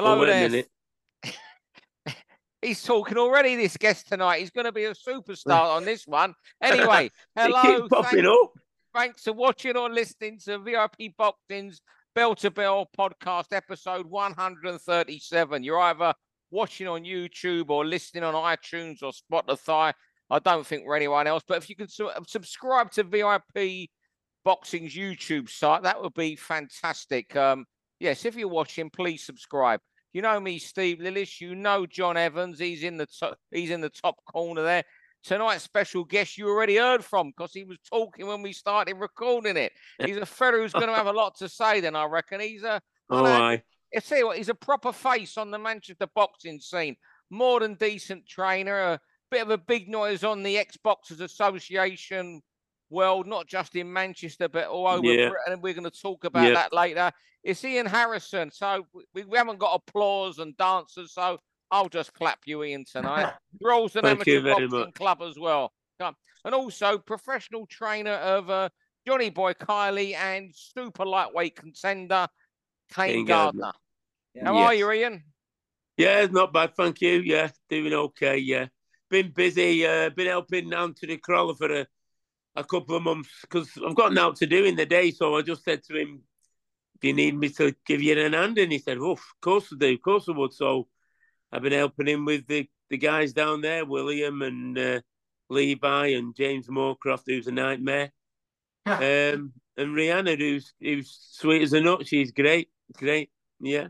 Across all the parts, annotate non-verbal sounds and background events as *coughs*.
Hello Oh, there. *laughs* He's talking already. This guest tonight. He's going to be a superstar on this one. *laughs* Anyway, hello. keeps popping thank- up. Thanks for watching or listening to VIP Boxing's Bell to Bell podcast episode 137. You're either watching on YouTube or listening on iTunes or Spotify. I don't think we're anyone else, but if you can su- subscribe to VIP Boxing's YouTube site, that would be fantastic. Um, yes, if you're watching, please subscribe. You know me, Steve Lillis. You know John Evans. He's in the top. He's in the top corner there. Tonight's special guest you already heard from because he was talking when we started recording it. He's a fella who's going to have a lot to say. Then I reckon he's a. Oh. I tell you what, he's a proper face on the Manchester boxing scene. More than decent trainer. A bit of a big noise on the Ex-Boxers Association world, not just in Manchester but all over Yeah. Britain. And we're going to talk about Yeah. that later. It's Ian Harrison. So we, we haven't got applause and dancers. So I'll just clap you, Ian, tonight. *laughs* Rolls an Thank you amateur boxing much. club as well. And also professional trainer of uh, Johnny Boy Kylie and super lightweight contender Kane Kane Gardner. Gardner. How are you, Ian? Yeah, it's not bad, thank you. Yeah, doing okay. Yeah, been busy. Uh, been helping Anthony Crolla for a, a couple of months because I've got now to do in the day. So I just said to him, "Do you need me to give you an hand?" And he said, "Oh, of course I do. Of course I would." So I've been helping him with the the guys down there, William and uh, Levi and James Moorcroft, who's a nightmare. um, and Rhiannon, who's who's sweet as a nut. She's great, great. Yeah.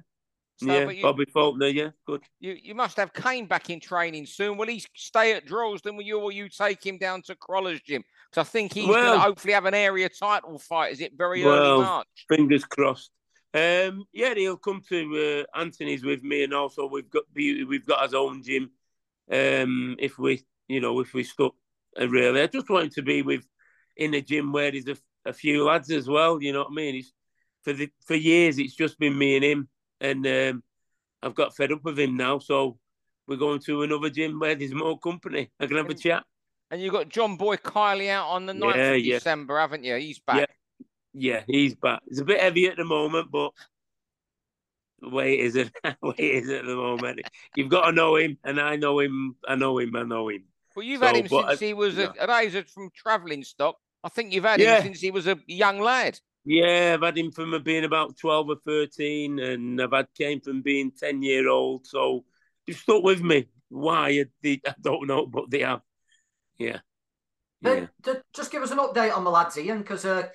So, yeah, you, Bobby Faulkner, yeah, good. you, you must have Kane back in training soon. Will he stay at Droylsden? Will you or you take him down to Crolla's gym? Because I think he's going to hopefully have an area title fight. Is it very early March? Fingers crossed. Um, yeah, he'll come to uh, Anthony's with me, and also we've got beauty. We've got his own gym. Um, if we, you know, if we stuck uh, really, I just want him to be with in a gym where there's a, a few lads as well. You know what I mean? It's for the for years it's just been me and him, and um, I've got fed up with him now. So we're going to another gym where there's more company. I can have a chat. And you've got John Boy Kylie out on the 9th Yeah, of yeah. December, haven't you? He's back. Yeah. Yeah, he's back. It's a bit heavy at the moment, but the way it is at *laughs* the way it is at the moment. You've got to know him, and I know him. I know him. I know him. Well, you've had him since I- he was a, yeah. at age from travelling stock. I think you've had Yeah. him since he was a young lad. Yeah, I've had him from being about twelve or thirteen, and I've had Kane from being ten year old. So they've stuck with me. Why? I don't know, but they have. Yeah. Yeah. ju- just give us an update on the lads, Ian, because uh,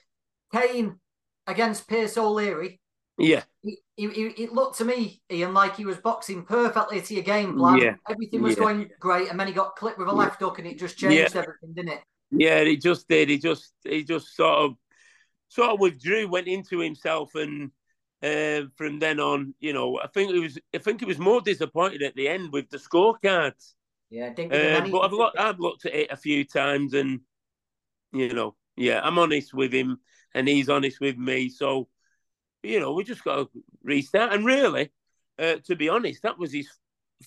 Kane against Pierce O'Leary, Yeah. he, he, he- it looked to me, Ian, like he was boxing perfectly to your game plan. Yeah. Everything was Yeah. going great, and then he got clipped with a left hook, and it just changed everything, didn't it? Yeah, he just did. He just he just sort of sort of withdrew, went into himself, and uh, from then on, you know, I think it was I think he was more disappointed at the end with the scorecards. Yeah, didn't give him Uh, but I've looked I've looked at it a few times, and you know, yeah, I'm honest with him, and he's honest with me. So, you know, we just got to restart. And really, uh, to be honest, that was his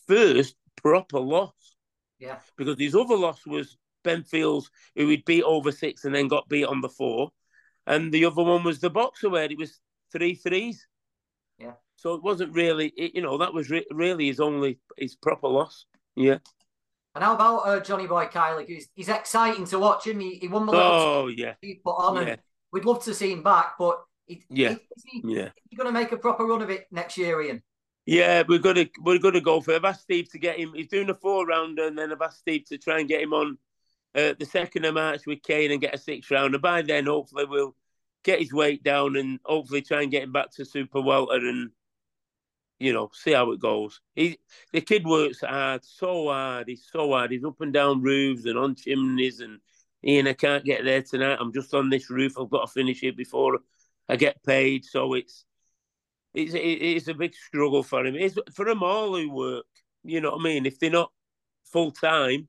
first proper loss Yeah. because his other loss was Ben Fields, who he'd beat over six and then got beat on the four. And the other one was the boxer where it was three threes. Yeah. So it wasn't really, it, you know, that was re- really his only, his proper loss. Yeah. And how about uh, Johnny Boy Kylie? He's, he's exciting to watch him. He, he won the little Oh, yeah. he put on, Yeah. and we'd love to see him back, but he, Yeah. is he, Yeah. going to make a proper run of it next year, Ian? Yeah, we're gonna we're gonna go for it. I've asked Steve to get him. He's doing a four rounder, and then I've asked Steve to try and get him on uh, the second of March with Kane and get a six rounder. By then, hopefully, we'll get his weight down and hopefully try and get him back to super welter and you know see how it goes. He the kid works hard, so hard. He's so hard. He's up and down roofs and on chimneys and Ian, I can't get there tonight. I'm just on this roof. I've got to finish it before I get paid. So it's it's it's a big struggle for him. It's for them all who work. You know what I mean? If they're not full time,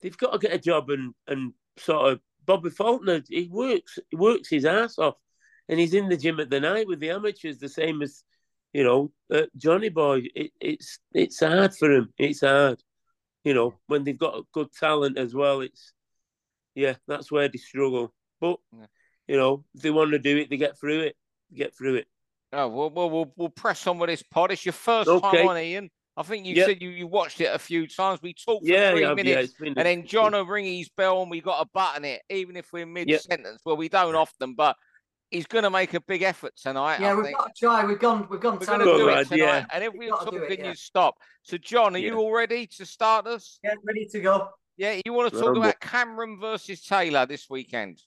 they've got to get a job and and sort of. Bobby Faulkner, he works he works his ass off, and he's in the gym at the night with the amateurs, the same as you know uh, Johnny Boy. It, it's it's hard for him. It's hard, you know, when they've got good talent as well. It's yeah, that's where they struggle. But Yeah. you know, if they want to do it, they get through it. They get through it. Oh, well, we'll, we'll, we'll press on with this pod. It's your first Okay. time on, Ian. I think you Yep. said you, you watched it a few times. We talked for Yeah, three yeah, yeah. minutes, been and then John will ring his bell, and we got to button it, even if we're mid Yep. sentence. Well, we don't often, but he's going to make a big effort tonight. Yeah, I we've think. got to try. We've gone. We've gone. We're terrible. going to do Good it tonight. idea. And if We've we got to talk, do it, yeah. you stop. So, John, are Yeah. you all ready to start us? Yeah, ready to go. Yeah, you want to talk about Cameron versus Taylor this weekend?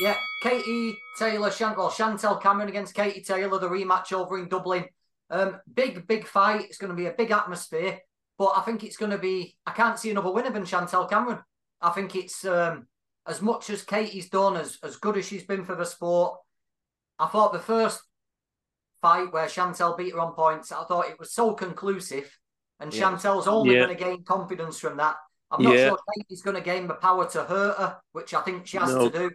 Yeah, Katie Taylor, Shan- well, Chantelle Cameron against Katie Taylor, the rematch over in Dublin. Um, big, big fight. It's going to be a big atmosphere, but I think it's going to be. I can't see another winner than Chantelle Cameron. I think it's um, as much as Katie's done, as as good as she's been for the sport. I thought the first fight where Chantelle beat her on points, I thought it was so conclusive, and Yeah. Chantelle's only Yeah. going to gain confidence from that. I'm not Yeah. sure Katie's going to gain the power to hurt her, which I think she has No. to do.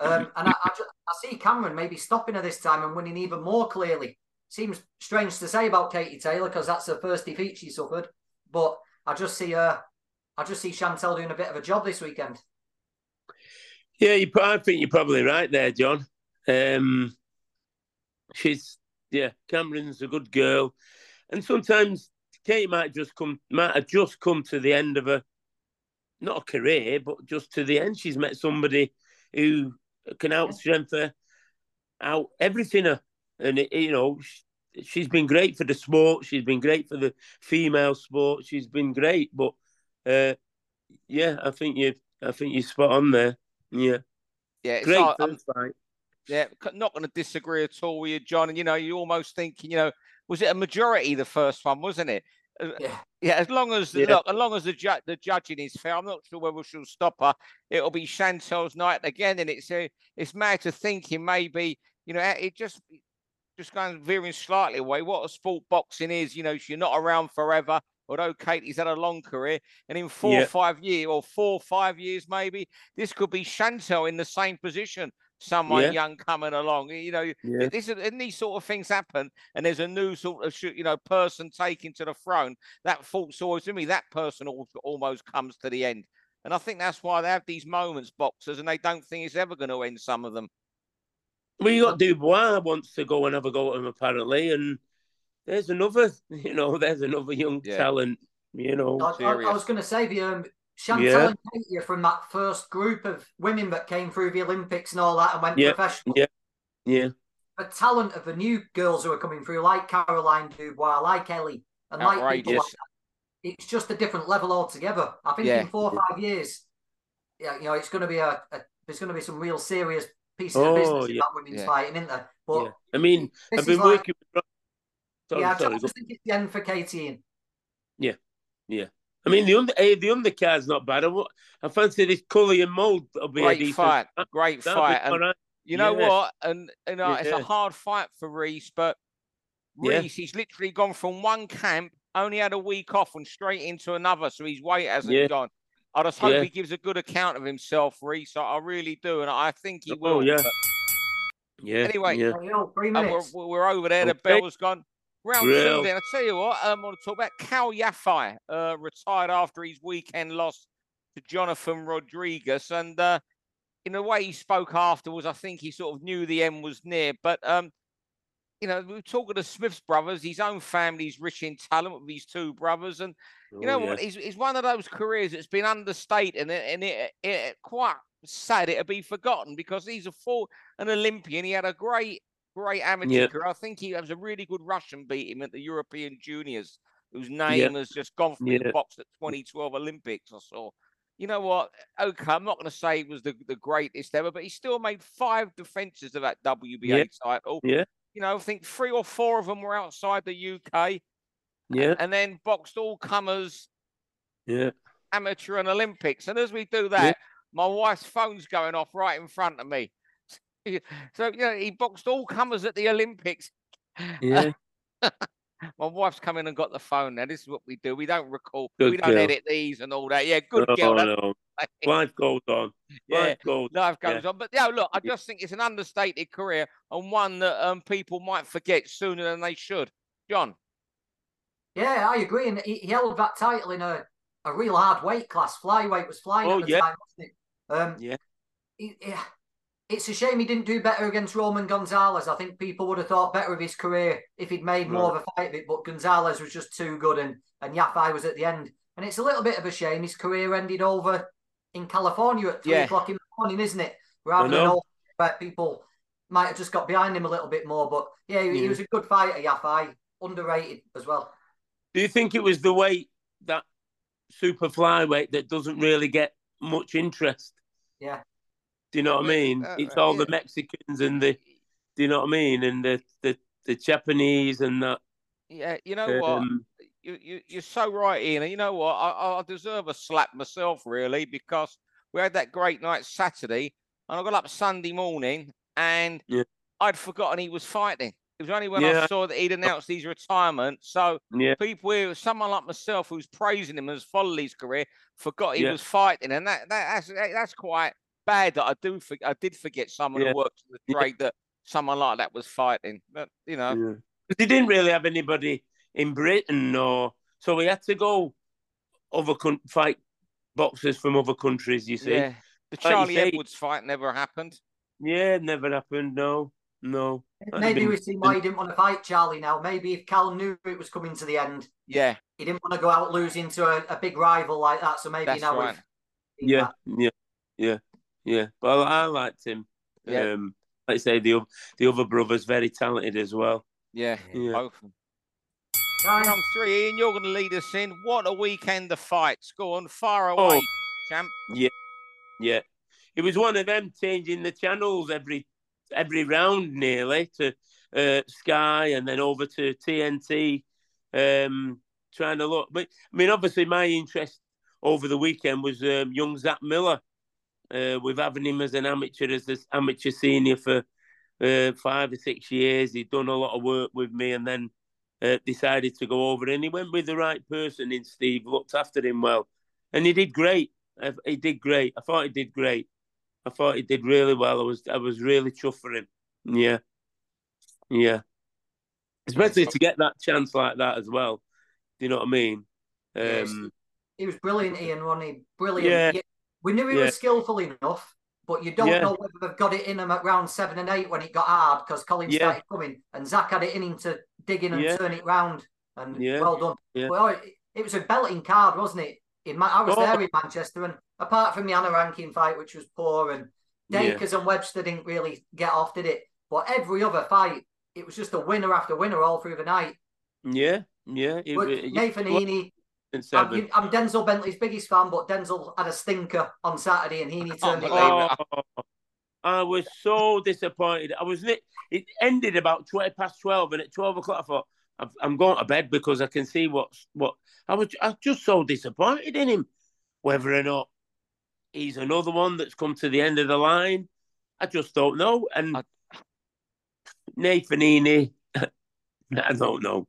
Um, and I, I, ju- I see Cameron maybe stopping her this time and winning even more clearly. Seems strange to say about Katie Taylor because that's her first defeat she suffered, but I just see her. I just see Chantelle doing a bit of a job this weekend. Yeah, you, I think you're probably right there, John. Um, she's yeah, Cameron's a good girl, and sometimes Kate might just come might have just come to the end of a not a career, but just to the end. She's met somebody who can out strength her, out everything her, and it, you know sh- she's been great for the sport. She's been great for the female sport. She's been great, but uh, yeah, I think you I think you're spot on there. Yeah. Yeah, it's Great hard- I'm- fight. Yeah, not going to disagree at all with you, John. And you know, you almost thinking, you know, was it a majority the first one, wasn't it? Uh, Yeah. Yeah, as long as Yeah. look, as long as the ju- the judging is fair, I'm not sure whether she'll stop her. It'll be Chantelle's night again, and it's uh, it's mad to thinking maybe you know it just just going veering slightly away. What a sport boxing is, you know, you're not around forever. Although Katie's had a long career, and in four or five years or four or five years maybe, this could be Chantelle in the same position. Someone Yeah. young coming along, you know, Yeah. this is and these sort of things happen, and there's a new sort of you know person taking to the throne. That fault's always to me. That person almost comes to the end, and I think that's why they have these moments, boxers, and they don't think it's ever going to end. Some of them. Well, you got Dubois wants to go and have a go at him apparently, and there's another, *laughs* you know, there's another young Yeah. talent, you know. I, I- I was going to say the um, Chantelle Yeah. and Katie are from that first group of women that came through the Olympics and all that and went Yeah, professional. yeah. Yeah, The talent of the new girls who are coming through, like Caroline Dubois, like Ellie, and like people like that, it's just a different level altogether. I think Yeah. in four or five years, yeah, you know, it's going to be a, a there's going to be some real serious pieces Oh, of business oh, yeah. that women's Yeah. fighting, isn't there? But yeah. I mean, I've been is like- working with. Sorry, yeah, I sorry. just, go- just think it's the end for Katie. Ian. I mean, the under eh, the undercard's not bad. I, I fancy this Cully and Mould will be a Great decent fight, great That'll fight, and all right. you know Yeah. what? And you know, it's a hard fight for Reece, but Yeah. Reece, he's literally gone from one camp, only had a week off, and straight into another. So his weight hasn't Yeah. gone. I just hope Yeah. he gives a good account of himself, Reece. I, I really do, and I think he Oh, will. yeah. but Yeah. Anyway, yeah. There three we're, minutes. we're over there. The Okay. bell's gone. Round Real. two, then. I tell you what, um, I want to talk about Cal Yafai, uh, retired after his weekend loss to Jonathan Rodriguez, and uh, in the way he spoke afterwards, I think he sort of knew the end was near. But um, you know, we were talking to Smith's brothers. His own family's rich in talent with his two brothers, and you know Oh, what? It's, it's one of those careers that's been understated, and it, and it, it quite sad it'll be forgotten because he's a full an Olympian. He had a great, great amateur. I think he was a really good Russian beat him at the European Juniors, whose name has just gone from Yeah. boxed at 2012 Olympics. I saw. You know what? Okay, I'm not going to say he was the, the greatest ever, but he still made five defenses of that WBA title. Yeah. You know, I think three or four of them were outside the UK, Yeah. and then boxed all comers Yeah. amateur and Olympics. And as we do that, my wife's phone's going off right in front of me. So, you know, he boxed all comers at the Olympics. Yeah. *laughs* My wife's come in and got the phone now. This is what we do. We don't record, Good we don't girl. edit these and all that. Yeah, good oh, girl. no. Life goes on. *laughs* Yeah, Life goes life yeah. goes on. But yeah, look, I just think it's an understated career and one that um, people might forget sooner than they should. John. Yeah, I agree. And he, he held that title in a, a real hard weight class. Flyweight was flying Oh, at the yeah. time, wasn't it? Um, Yeah. he- yeah. It's a shame he didn't do better against Roman Gonzalez. I think people would have thought better of his career if he'd made more of a fight of it. But Gonzalez was just too good, and and Yafai was at the end. And it's a little bit of a shame his career ended over in California at three Yeah. o'clock in the morning, isn't it? Rather than all where people might have just got behind him a little bit more. But yeah, he, he was a good fighter, Yafai, underrated as well. Do you think it was the weight that super flyweight that doesn't really get much interest? Yeah. Do you know what I mean? Uh, it's all the. Mexicans and the, do you know what I mean? And the the, the Japanese and that. Yeah, you know what? Um, you, you you're so right, Ian. And you know what? I, I deserve a slap myself, really, because we had that great night Saturday, and I got up Sunday morning, and Yeah. I'd forgotten he was fighting. It was only when I saw that he'd announced his retirement. So yeah, people, here, someone like myself who's praising him and has followed his career, forgot he Yeah. was fighting, and that, that that's that's quite bad. That I do for, I did forget someone Yeah. who works in the Yeah. trade that someone like that was fighting. But you know, yeah. 'Cause they didn't really have anybody in Britain, or so we had to go other coun- fight boxers from other countries. You see, yeah. The you Charlie say- Edwards fight never happened. yeah, never happened. No, no. That'd Maybe been- we see why he didn't want to fight Charlie now. Maybe if Cal knew it was coming to the end, Yeah, he didn't want to go out losing to a, a big rival like that. So maybe That's now right. we've Yeah, yeah, yeah, yeah. But I, liked him. Yeah. Um, like I say, the the other brother's very talented as well. yeah, Yeah. both. of them. Time. Round three, Ian, you're going to lead us in. What a weekend of fights. Go on, far Oh. away, champ. Yeah. Yeah, it was one of them changing the channels every every round nearly to uh, Sky and then over to TNT. Um, trying to look, but I mean, obviously, my interest over the weekend was um, young Zach Miller. Uh, with having him as an amateur, as this amateur senior for uh, five or six years, he'd done a lot of work with me, and then uh, decided to go over. And he went with the right person in Steve, looked after him well, and he did great. He did great. I thought he did great. I thought he did really well. I was I was really chuffed for him. Yeah, yeah. Especially to get that chance like that as well. Do you know what I mean? Um, He was brilliant, Ian, he? Brilliant. Yeah. We knew he Yeah. was skillful enough, but you don't Yeah. know whether they've got it in him at round seven and eight when it got hard because Colin Yeah. started coming and Zach had it in him to dig in and Yeah. turn it round. And Yeah. well done. Well, it, oh, it was a belting card, wasn't it? In I was Oh. there in Manchester, and apart from the Anna ranking fight, which was poor, and. Dakers and Webster didn't really get off, did it? But every other fight, it was just a winner after winner all through the night. yeah, yeah. It, But it- Nathan Heaney, in I'm, I'm Denzel Bentley's biggest fan, but Denzel had a stinker on Saturday and he turned to. believe round. Oh, I was so disappointed. I was lit. It ended about twenty past twelve, and at twelve o'clock, I thought I'm, I'm going to bed because I can see what's what. I was I was just so disappointed in him, whether or not he's another one that's come to the end of the line. I just don't know. And I- Nathan Heaney, *laughs* I don't know.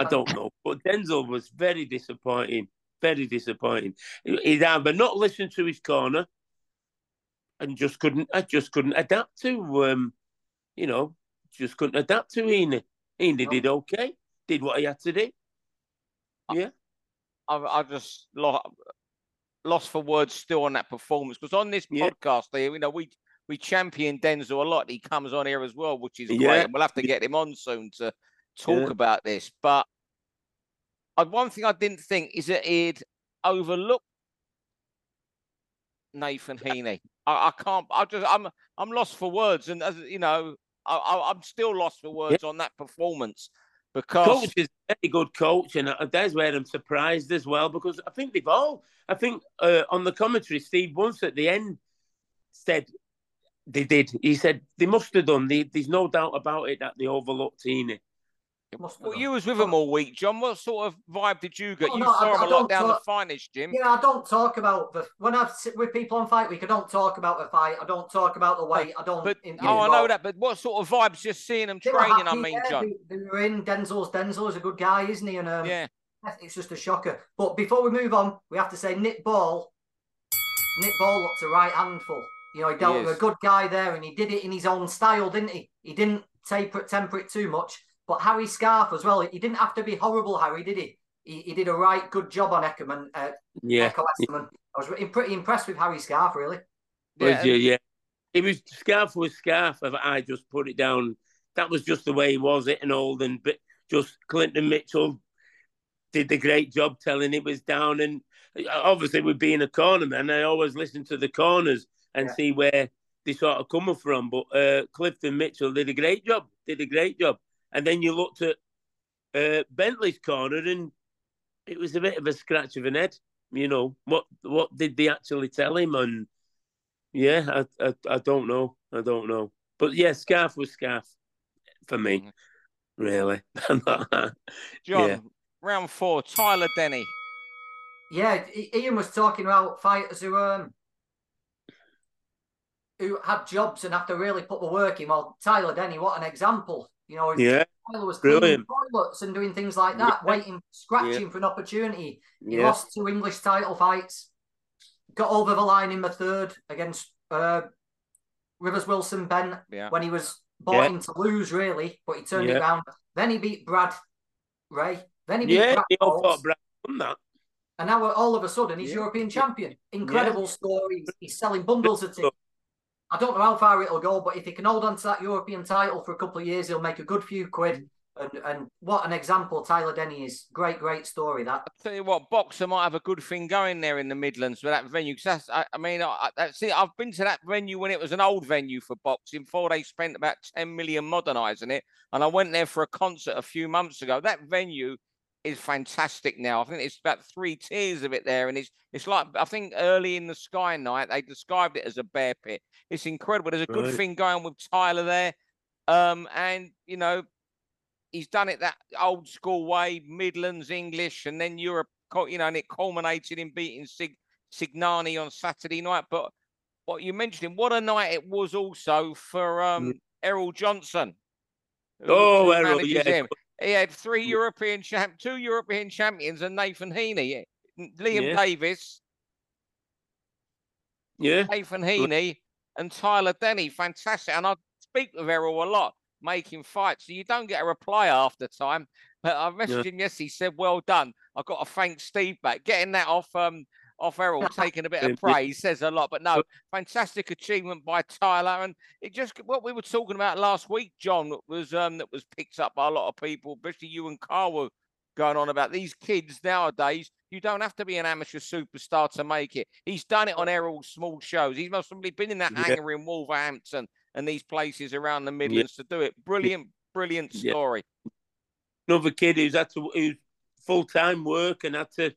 I don't know. But Denzel was very disappointing. Very disappointing. He'd either not listened to his corner and just couldn't I just couldn't adapt to um you know, just couldn't adapt to Heaney. Heaney did okay, did what he had to do. Yeah. I, I just lost, lost for words still on that performance because on this Yeah. podcast here, you know, we we champion Denzel a lot. He comes on here as well, which is great. Yeah. And we'll have to get him on soon to talk Yeah. about this. But uh, one thing I didn't think is that he'd overlooked Nathan Heaney. I, I can't. I just. I'm. I'm lost for words, and as you know, I, I, I'm still lost for words on that performance because Coach is a very good coach, and uh, that's where I'm surprised as well because I think they've all. I think uh, on the commentary, Steve once at the end said they did. He said they must have done. They, there's no doubt about it that they overlooked Heaney. Must Well, you was with him all week, John. What sort of vibe did you get? Oh, you no, I- saw him I a lot down talk- the finest, Jim. Yeah, I don't talk about the when I sit with people on fight week. I don't talk about the fight. I don't talk about the weight. I don't. But in- oh, I know that. But what sort of vibes just seeing them They training? I mean, yeah, John. They, they were in. Denzel's Denzel is a good guy, isn't he? And um, Yeah, it's just a shocker. But before we move on, we have to say Nick Ball. Nick Ball looked a right handful. You know, he dealt He with a good guy there, and he did it in his own style, didn't he? He didn't taper temper it too much. But Harry Scarff as well. He didn't have to be horrible, Harry, did he? He, he did a right good job on Eckerman. Uh, Yeah, Ekow Essuman. I was pretty impressed with Harry Scarff, really. Was yeah. you? yeah. it was Scarff was Scarff. I just put it down. That was just the way he was, it and all. and but just Clifton Mitchell did the great job telling it was down. And obviously, with being a corner man, I always listen to the corners and yeah. see where they sort of coming from. But uh, Clifton Mitchell did a great job. Did a great job. And then you looked at uh, Bentley's corner, and it was a bit of a scratch of an head. You know what? What did they actually tell him? And yeah, I, I, I don't know. I don't know. But yeah, Scarff was Scarff for me. Mm-hmm. Really, *laughs* John. Yeah. Round four, Tyler Denny. Yeah, Ian was talking about fighters who um who had jobs and have to really put the work in. Well, Tyler Denny, what an example! You know, yeah, Tyler was cleaning toilets and doing things like that, yeah. waiting, scratching yeah. for an opportunity. He yeah. lost two English title fights, got over the line in the third against uh, Rivers Wilson Ben when he was bought in to lose, really, but he turned it around. Then he beat Brad Ray. Then he beat yeah, Brad he thought Brad won that. And now all of a sudden he's European champion. Incredible story. He's selling bundles of tickets. I don't know how far it'll go, but if he can hold on to that European title for a couple of years, he'll make a good few quid. And, and what an example Tyler Denny is. Great, great story that. I'll tell you what, Boxxer might have a good thing going there in the Midlands with that venue. Because I, I, mean, I. I've been to that venue when it was an old venue for boxing. Before they spent about 10 million modernising it. And I went there for a concert a few months ago. That venue is fantastic now. I think it's about three tiers of it there, and it's it's like I think early in the Sky Night they described it as a bear pit. It's incredible. There's a good right. thing going with Tyler there, um, and you know he's done it that old school way, Midlands English, and then Europe. You know, and it culminated in beating Sig Signani on Saturday night. But what you mentioned, what a night it was also for um. Errol Johnson. Oh, Errol, yeah. Him. He had three European champ, two European champions, and Nathan Heaney, Liam yeah. Davis, yeah, Nathan Heaney, and Tyler Denny. Fantastic. And I speak with Errol a lot, making fights. So you don't get a reply after time. But I messaged yeah. him yesterday. He said, "Well done." I've got to thank Steve back getting that off um off Errol *laughs* taking a bit of praise says a lot. But no, fantastic achievement by Tyler. And it just what we were talking about last week, John, was um that was picked up by a lot of people, especially you and Carl were going on about these kids nowadays. You don't have to be an amateur superstar to make it. He's done it on Errol's small shows. He's most probably been in that yeah. hangar in Wolverhampton and these places around the Midlands yeah. to do it. Brilliant, brilliant story. Yeah. Another kid who's had to who's full time work and had to,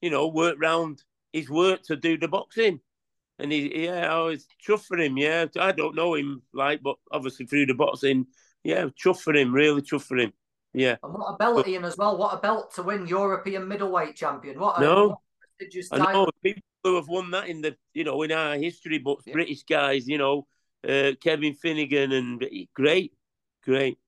you know, work round his work to do the boxing. And he, yeah, I was chuffed for him. Yeah, I don't know him like, but obviously through the boxing, yeah, chuffed for him. Really chuffed for him. Yeah. And what a belt, but, Ian, as well. What a belt to win European middleweight champion. What a, no, what a I know people who have won that in the, you know, in our history books, yeah. British guys, you know, uh, Kevin Finnegan, and great, great.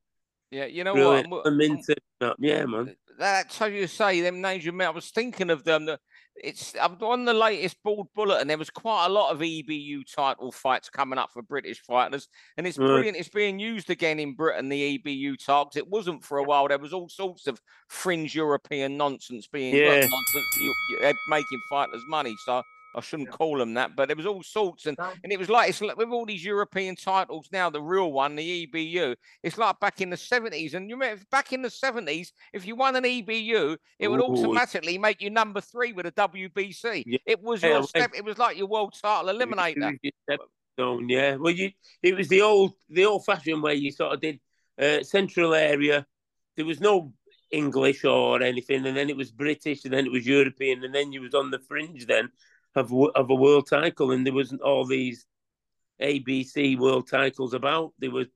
Yeah, you know Brilliant. what? I'm into, yeah, man. That's how you say them names you met. I was thinking of them. The, it's on the latest board bullet, and There was quite a lot of EBU title fights coming up for British fighters, and it's brilliant. It's being used again in Britain. The EBU titles. It wasn't for a while. There was all sorts of fringe European nonsense being yeah. nonsense, you, you, making fighters money. So I shouldn't yeah. call them that, but it was all sorts, and and it was like it's like with all these European titles now, the real one, the EBU, it's like back in the seventies. And you remember back in the seventies, if you won an EBU, it would Ooh. automatically make you number three with a WBC. Yeah. It was your step. It was like your world title eliminator. Yeah, well, you it was the old the old fashioned way you sort of did uh, central area. There was no English or anything, and then it was British, and then it was European, and then you was on the fringe then of of a world title, and there wasn't all these ABC world titles about. There were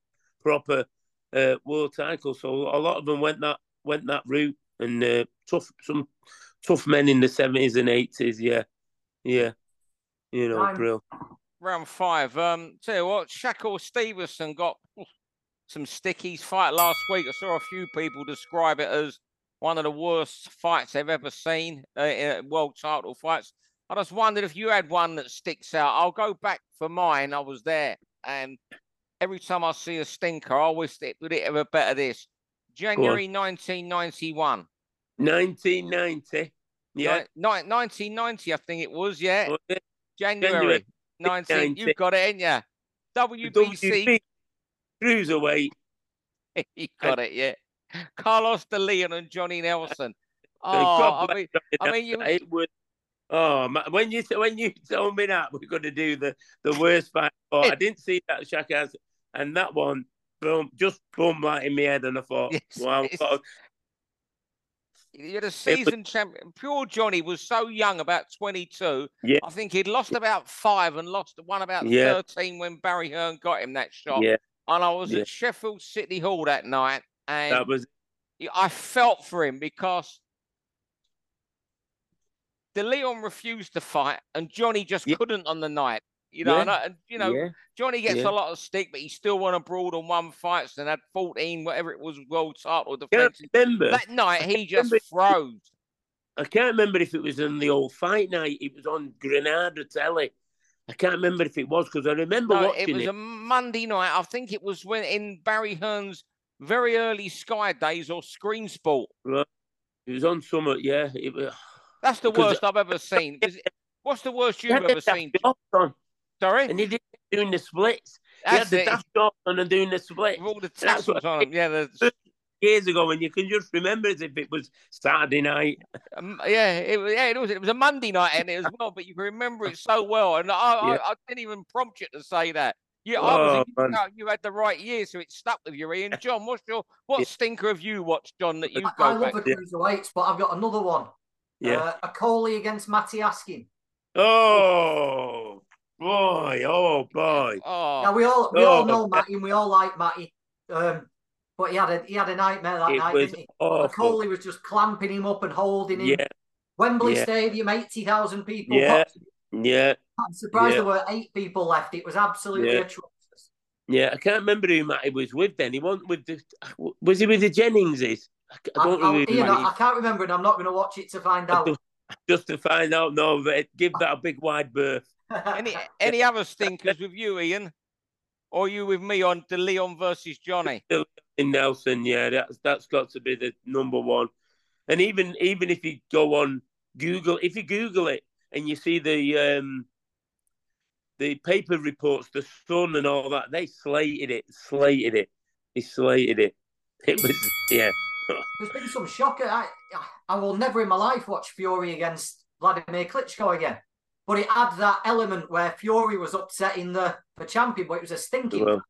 proper uh, world titles, so a lot of them went that went that route, and uh, tough some tough men in the seventies and eighties. Yeah, yeah, you know. Brill. Round five. Um, tell you what, Shakur Stevenson got some stickies fight last week. I saw a few people describe it as one of the worst fights they've ever seen, uh, world title fights. I just wondered if you had one that sticks out. I'll go back for mine. I was there, and every time I see a stinker, I always think, would it ever better this? January 1991. 1990. Yeah. Ni- 1990, I think it was. Yeah. Oh, was January, January 19. You've got it, ain't you? WBC. Cruiserweight. *laughs* he got it, yeah. Carlos De Leon and Johnny Nelson. *laughs* Oh, I mean, I mean, you- it would. Oh, when you when you *laughs* told me that we're going to do the the worst fight, oh, I didn't see that Shakur and that one, boom, just boom right in my head, and I thought, *laughs* Yes, wow, it's- what a- you're the season champion. Pure Johnny was so young, about 22. Yeah. I think he'd lost about five and lost one about Yeah. 13 when Barry Hearn got him that shot. yeah, And I was Yeah. at Sheffield City Hall that night, and that was I felt for him because De Leon refused to fight, and Johnny just Yeah. couldn't on the night. You know, Yeah. and, I, and you know, yeah, Johnny gets a lot of stick, but he still won abroad and won fights and had 14, whatever it was, world title can't remember. That night, he just froze. I can't remember if it was on the old fight night. It was on Granada telly. I can't remember if it was because I remember No, watching it was it. a Monday night. I think it was when in Barry Hearn's very early Sky days or Screen Sport. It was on summer. Yeah, it was. That's the worst I've ever *laughs* seen. Is it- What's the worst you've ever seen? shorts Sorry, and he did doing the splits. he had that's the it. daft shorts on and doing the splits With all the That's tassels what- on them. Yeah, the, years ago, and you can just remember as if it was Saturday night. um, yeah, it was. Yeah, it was. It was a Monday night and it as well, but you can remember it so well. And I, I, Yeah. I didn't even prompt you to say that. Yeah, I was. Oh, a- you had the right year, so it stuck with you. Ian, *laughs* John, what's your what Yeah. stinker have you watched, John? That you I, go I love back? the Yeah. cruiserweights, but I've got another one. Yeah. Uh, Okolie against Matty Askin. oh boy! Oh boy! Oh, Now we all we all Oh. know Matty and we all like Matty. Um, but he had a he had a nightmare that It night, was didn't he? awful. Coley was just clamping him up and holding him. Yeah, Wembley yeah. Stadium, eighty thousand people. Yeah. watching. yeah, I'm surprised Yeah. there were eight people left. It was absolutely Yeah. atrocious. yeah. I can't remember who Matty was with then. He wasn't with the. Was he with the Jenningses? I c- I I, don't know. I, who he Ian, was. I, I can't remember, and I'm not going to watch it to find out. Just, just to find out, no, but give that a big wide berth. *laughs* any any other stinkers with you, Ian? Or you with me on the Leon versus Johnny? in Nelson, yeah, that's that's got to be the number one. And even even if you go on Google, if you Google it and you see the um the paper reports, the Sun and all that, they slated it, slated it, they slated it. It was yeah, There's been some shocker. I, I will never in my life watch Fury against Vladimir Klitschko again. But it had that element where Fury was upsetting the, the champion, but it was a stinking. well,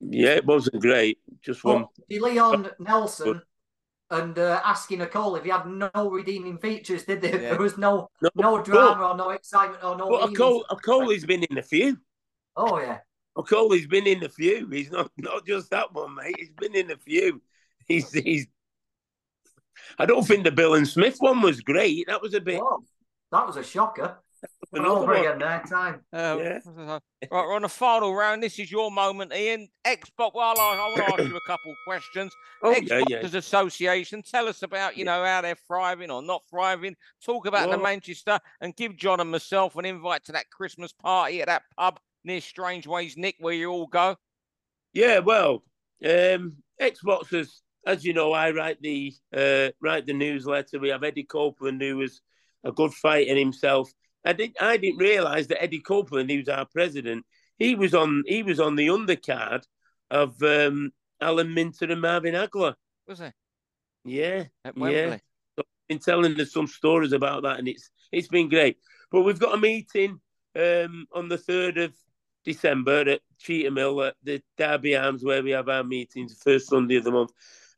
yeah, it wasn't great. Just one. but Leon *laughs* Nelson and uh, asking a call if he had no redeeming features, did they? Yeah. There was no No, no drama or no excitement or no. but redeeming- Cole, Coley's been in a few. Oh yeah. Coley's been in a few. He's not not just that one, mate. He's been in a few. He's he's. I don't think the Billam-Smith one was great. That was a bit. Whoa, that was a shocker. Went Another over one. again there, time. Uh, Yeah. *laughs* Right, we're on the final round. This is your moment, Ian. Xbox. Well, I, I want to ask you a couple questions. *coughs* Oh yeah, Ex-Boxers yeah. Association. Tell us about you know how they're thriving or not thriving. Talk about the Manchester and give John and myself an invite to that Christmas party at that pub near Strangeways, Nick, where you all go. Yeah, well, um, Ex-Boxers, as you know, I write the uh, write the newsletter. We have Eddie Copeland, who was a good fighter himself. I didn't I didn't realise that Eddie Copeland, who's our president, he was on he was on the undercard of um, Alan Minter and Marvin Hagler. Was it Yeah, at Yeah. Wembley? been telling us some stories about that, and it's it's been great. But we've got a meeting um, on the third of December at Cheetham Hill at the Derby Arms, where we have our meetings first Sunday of the month,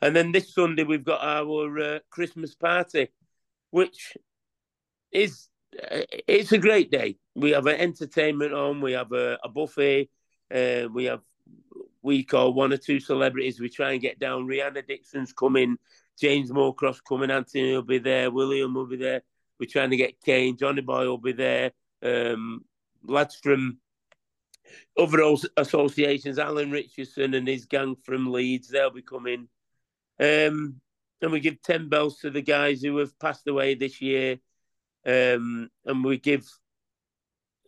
and then this Sunday we've got our uh, Christmas party, which is uh, it's a great day. We have an entertainment on, we have a, a buffet, uh, we have we call one or two celebrities. We try and get down. Rhiannon Dixon's coming. James Moorcroft's coming, Anthony will be there, William will be there. We're trying to get Kane, Johnny Boy will be there, um, lads from other associations, Alan Richardson and his gang from Leeds, they'll be coming. Um, and we give 10 bells to the guys who have passed away this year. Um, and we give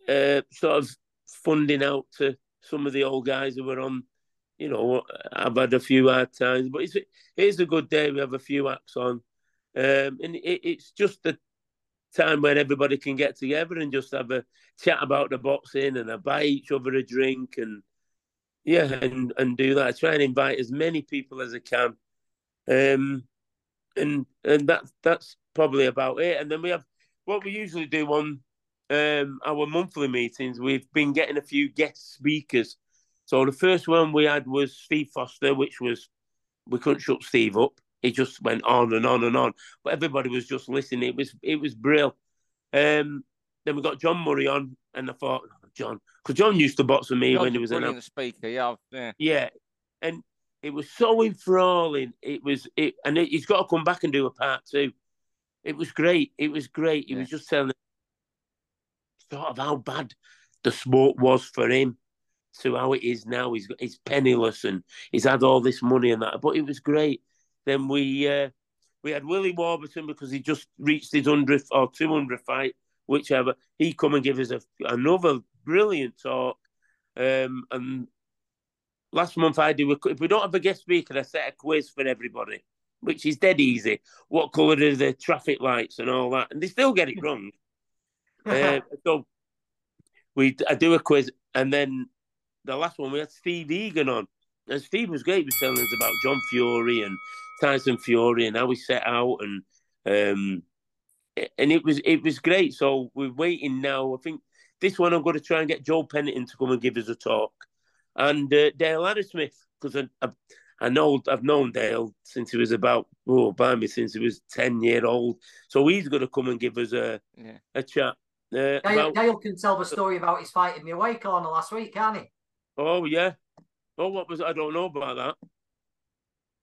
uh, sort of funding out to some of the old guys who were on you know, I've had a few hard times, but it's it's a good day. We have a few acts on, um, and it, it's just the time when everybody can get together and just have a chat about the boxing and a buy each other a drink, and yeah, and and do that. I try and invite as many people as I can, um, and and that that's probably about it. And then we have what we usually do on um our monthly meetings. We've been getting a few guest speakers. So the first one we had was Steve Foster, which was we couldn't shut Steve up. He just went on and on and on, but everybody was just listening. It was it was brilliant. Um, then we got John Murray on, and I thought, oh, John, because John used to box with me when he a was an brilliant speaker. Yeah, yeah. yeah, and it was so enthralling. It was it, and it, he's got to come back and do a part two. It was great. It was great. He Yeah. was just telling sort of how bad the sport was for him to how it is now. He's got he's penniless and he's had all this money and that, but it was great. Then we uh, we had Willie Warburton because he just reached his hundredth or two hundredth fight, whichever. He come and give us a, another brilliant talk. Um, and last month I do if we don't have a guest speaker, I set a quiz for everybody, which is dead easy. What colour are the traffic lights and all that, and they still get it *laughs* wrong. Uh, so we I do a quiz, and then the last one we had Steve Egan on, and Steve was great. He was telling us about John Fury and Tyson Fury and how he set out, and um, and it was it was great. So we're waiting now. I think this one I'm going to try and get Joe Pennington to come and give us a talk, and uh, Dale Arrowsmith because I, I I know I've known Dale since he was about oh by me since he was ten year old. So he's going to come and give us a Yeah. a chat. Uh, Dale, about, Dale can tell the story about his fight in the away corner last week, can't he? oh yeah. Oh, what was I don't know about that.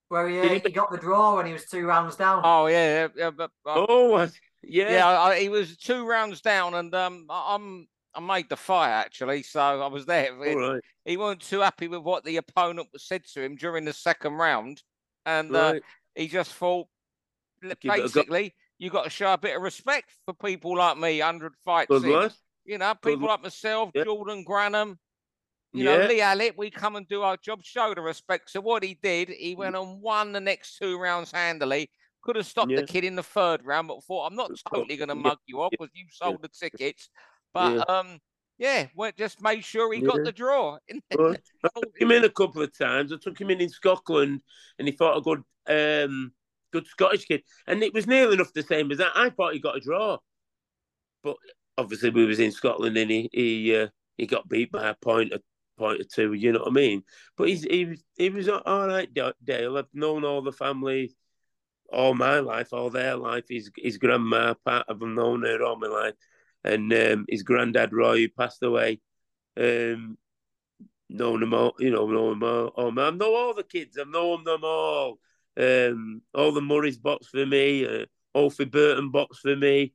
Where he, uh, Did he- he got the draw when he was two rounds down. Oh yeah, yeah, yeah but uh, Oh, what? yeah, yeah, I, he was two rounds down, and um, I- I'm I made the fight actually, so I was there. Right, He wasn't too happy with what the opponent said to him during the second round, and uh, he just thought Give it go. basically you got to show a bit of respect for people like me, hundred fights Good in. You know, Good people like myself, Yeah. Jordan Grannum, you know, Lee Allett, we come and do our job, show the respect. So what he did, he went and won the next two rounds handily. Could have stopped Yeah. the kid in the third round, but thought I'm not totally going to Yeah, mug you off yeah, because you sold yeah. the tickets. But Yeah. um, yeah, well, just made sure he got the draw. *laughs* Good. I took him in a couple of times. I took him in in Scotland, and he fought a good, um, good Scottish kid, and it was nearly enough the same as that. I thought he got a draw, but obviously we was in Scotland, and he he uh, he got beat by a point, a point or two. You know what I mean? But he's he was he was all right, Dale. I've known all the family all my life, all their life. His his grandma, part of them known her all my life, and um, his granddad Roy, who passed away. Um, known them all, you know, know them all. all I know all the kids. I've known them all. Um, all the Murray's box for me. Uh, Alfie Burton box for me.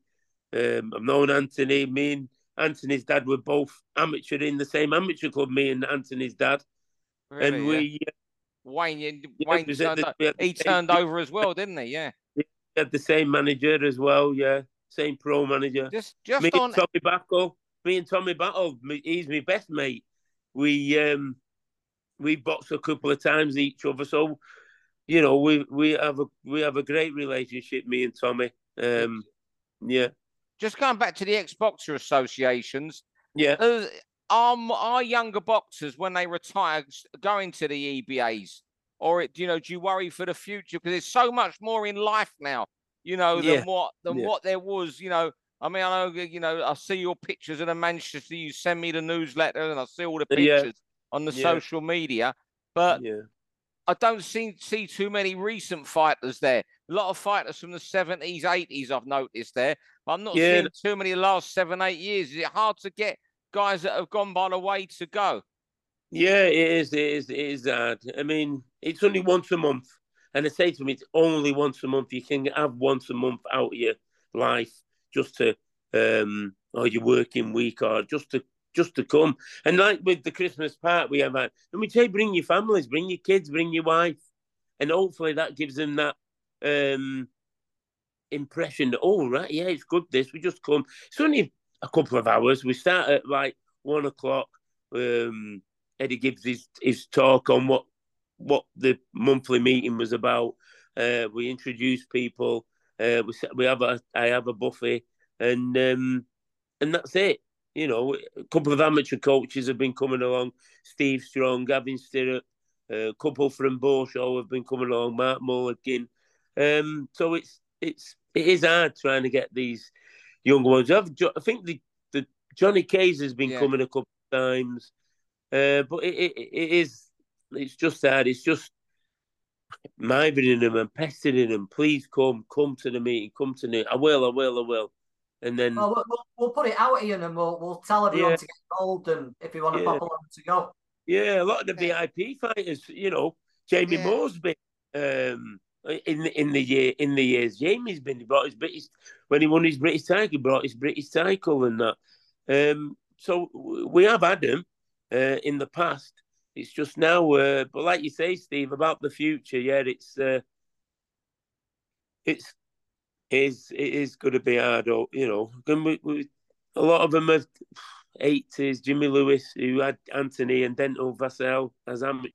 Um, I've known Anthony. Me and Anthony's dad were both amateur in the same amateur club. Me and Anthony's dad, Really, and yeah. we uh, Wayne, you- yeah, Wayne turned, the- o- we had the he turned over as well, didn't he? Yeah. we had the same manager as well. Yeah, same pro manager. Just just me on and Tommy Battle, me and Tommy Battle, he's my best mate. We um we boxed a couple of times each other, so you know we we have a we have a great relationship. Me and Tommy. Um, yeah, just going back to the ex boxer associations. yeah, Uh, are are younger boxers when they retire going to the EBAs, or it, you know, do you worry for the future because there's so much more in life now, you know, than Yeah, what than yeah. what there was, you know. I mean, I know, you know, I see your pictures in the Manchester. You send me the newsletter, and I see all the Yeah, pictures on the yeah. social media. But yeah, I don't see see too many recent fighters there. A lot of fighters from the seventies, eighties, I've noticed there. I'm not Yeah. seeing too many the last seven, eight years. Is it hard to get guys that have gone by the way to go? yeah. It is, it is, it is hard. I mean, it's only once a month, and I say to them, it's only once a month. You can have once a month out of your life just to, um, or your working week, or just to just to come. And like with the Christmas part we have had, and we say bring your families, bring your kids, bring your wife, and hopefully that gives them that um impression that oh right, yeah, it's good. This we just come. It's only a couple of hours. We start at like one o'clock. Um, Eddie gives his his talk on what what the monthly meeting was about. Uh, we introduce people. Uh, we we have a I have a buffet, and um, and that's it. you know, a couple of amateur coaches have been coming along. Steve Strong, Gavin Stirrup, a couple from Borshaw have been coming along. Mark Mulligan. Um, so it's it's it is hard trying to get these young ones. I've, I think the, the Johnny Case has been yeah. coming a couple of times, uh, but it, it, it is it's just hard. It's just mithering them and pestering them. Please come, come to the meeting, come to the. I will, I will, I will. And then well, we'll, we'll put it out, Ian, and we'll we'll tell everyone yeah. to get involved and if you want to yeah. pop along to go. Yeah, a lot of the VIP fighters, you know, Jamie yeah. Moore's been um, in in the year in the years. Jamie's been he brought his British when he won his British title, he brought his British title and that. Um, so we have had him uh, in the past. It's just now, uh, but like you say, Steve, about the future. Yeah, it's uh, it's is it is going to be hard. Or You know, we, we, a lot of them are eighties. Jimmy Lewis, who had Anthony and Denton Vassell as amateurs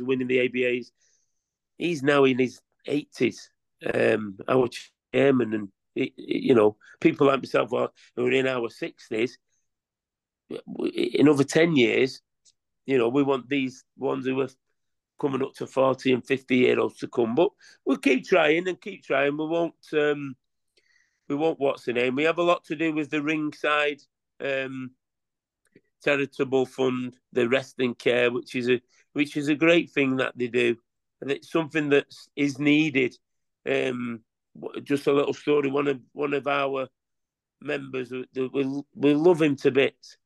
winning the ABAs, he's now in his eighties. Um, our chairman and you know people like myself who are in our sixties. In over ten years, you know, we want these ones who are coming up to 40 and 50 year olds to come. But we'll keep trying and keep trying. We won't um we won't what's the name. We have a lot to do with the ringside um charitable fund, the resting care, which is a which is a great thing that they do. And it's something that is needed. Um just a little story. One of one of our members, we we love him to bits.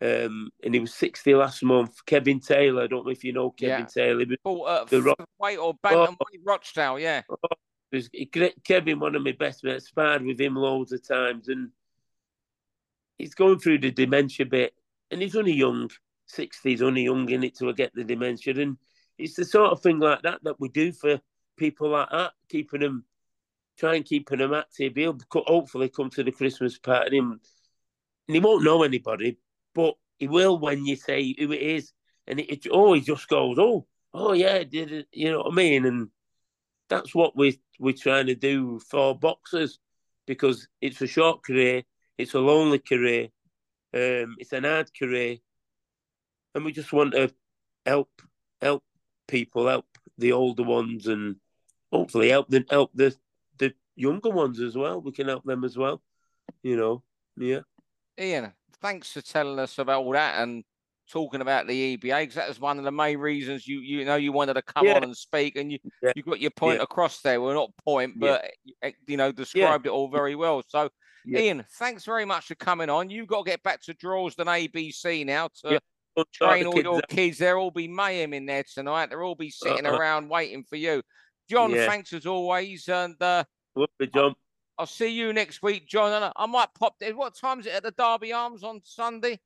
Um, and he was 60 last month. Kevin Taylor, I don't know if you know Kevin yeah. Taylor. Oh, uh, the rock... White or Bantamweight oh, Rochdale, yeah. Oh, Kevin, one of my best mates, sparred with him loads of times, and he's going through the dementia bit, and he's only young, 60, he's only young in it to get the dementia, and it's the sort of thing like that that we do for people like that, keeping them, try and keeping them active. He'll hopefully come to the Christmas party, and, and he won't know anybody, but he will when you say who it is, and it, it he just goes, oh, oh yeah, did it, you know what I mean? And that's what we we're trying to do for boxers because it's a short career, it's a lonely career, um, it's an hard career, and we just want to help help people, help the older ones, and hopefully help them help the the younger ones as well. We can help them as well, you know. Yeah. Ian, thanks for telling us about all that and talking about the EBA because that was one of the main reasons you you know you wanted to come yeah. on and speak and you yeah. you got your point yeah. across there. Well, not point, but eh, you know described it all very well. So, Ian, thanks very much for coming on. You've got to get back to Droylsden ABC now to train all your kids. There'll all be mayhem in there tonight. They'll all be sitting uh-huh. around waiting for you. John, thanks as always, and uh, John. I'll see you next week, John. I might pop there. What time is it at the Derby Arms on Sunday?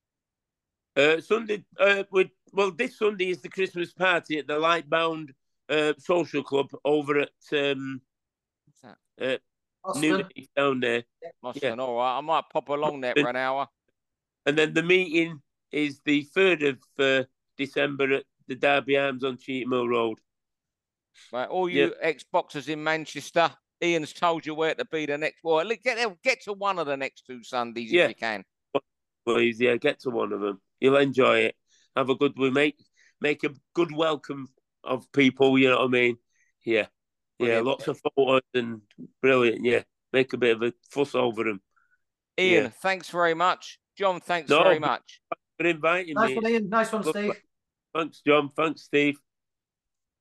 Uh, Sunday, uh, with, well, this Sunday is the Christmas party at the Lightbowne uh, Social Club over at um, What's that? Uh, New down there. Yeah. All right, I might pop along there for an hour. And then the meeting is the third of uh, December at the Derby Arms on Cheetham Road. Right, all you yep. Ex-Boxers in Manchester, Ian's told you where to be the next. Well, get get to one of the next two Sundays yeah. if you can. Please, yeah, get to one of them. You'll enjoy it. Have a good. We make make a good welcome of people. You know what I mean? Yeah, brilliant. yeah. Lots of photos and brilliant. Yeah, make a bit of a fuss over them. Ian, yeah. thanks very much. John, thanks no, very much for inviting nice me. One, Ian. Nice one, Steve. Thanks, John. Thanks, Steve.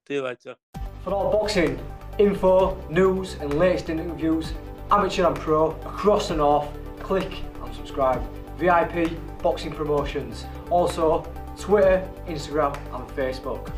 See you later. For all boxing info, news, and latest interviews, amateur and pro, across and off. click and subscribe. VIP Boxing Promotions. Also, Twitter, Instagram, and Facebook.